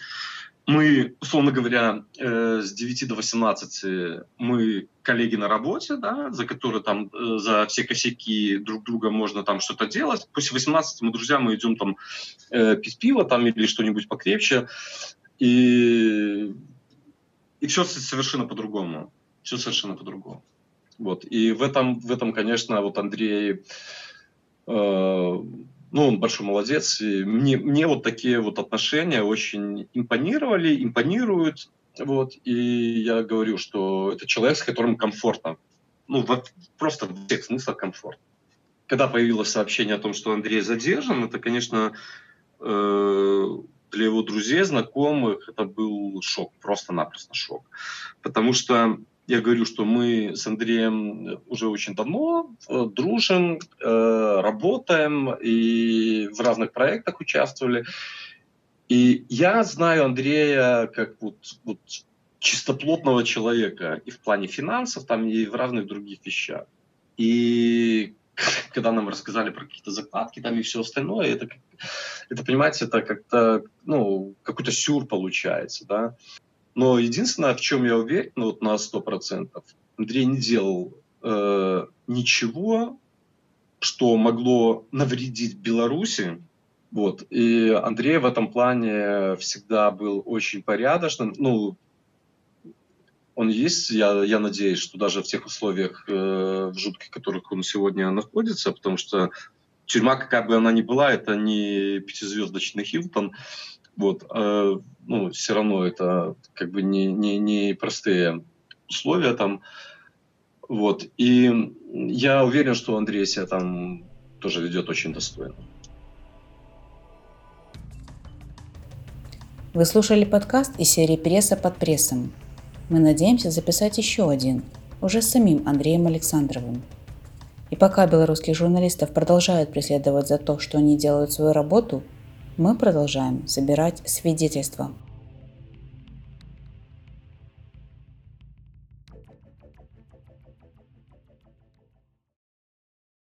мы, условно говоря, э, с 9 до 18 мы коллеги на работе, да, за которые там, э, за все косяки друг друга можно там что-то делать. После 18 мы друзья, мы идем там э, пить пиво там или что-нибудь покрепче. И, и все совершенно по-другому. Все совершенно по-другому. Вот. И в этом, в этом, конечно, вот Андрей э, ну, он большой молодец. И мне, мне вот такие вот отношения очень импонировали, импонируют. Вот, и я говорю, что это человек, с которым комфортно. Ну, во, просто в всех смыслах комфортно. Когда появилось сообщение о том, что Андрей задержан, это, конечно, э, для его друзей, знакомых, это был шок, просто-напросто шок. Потому что я говорю, что мы с Андреем уже очень давно э, дружим, э, работаем и в разных проектах участвовали. И я знаю Андрея как вот, вот чистоплотного человека и в плане финансов, там, и в разных других вещах. И когда нам рассказали про какие-то закладки там и все остальное, это, это понимаете, это как-то, ну, какой-то сюр получается, да. Но единственное, в чем я уверен, ну, вот на 100%, Андрей не делал э, ничего, что могло навредить Беларуси. Вот. И Андрей в этом плане всегда был очень порядочным. Ну, он есть, я, я надеюсь, что даже в тех условиях, э, в жутких, которых он сегодня находится, потому что тюрьма, какая бы она ни была, это не пятизвездочный Хилтон, вот, э, ну, все равно это как бы не, не, не простые условия там. Вот. И я уверен, что Андрей себя там тоже ведет очень достойно. Вы слушали подкаст из серии «Пресса под прессом». Мы надеемся записать еще один, уже с самим Андреем Александровым. И пока белорусских журналистов продолжают преследовать за то, что они делают свою работу – мы продолжаем собирать свидетельства.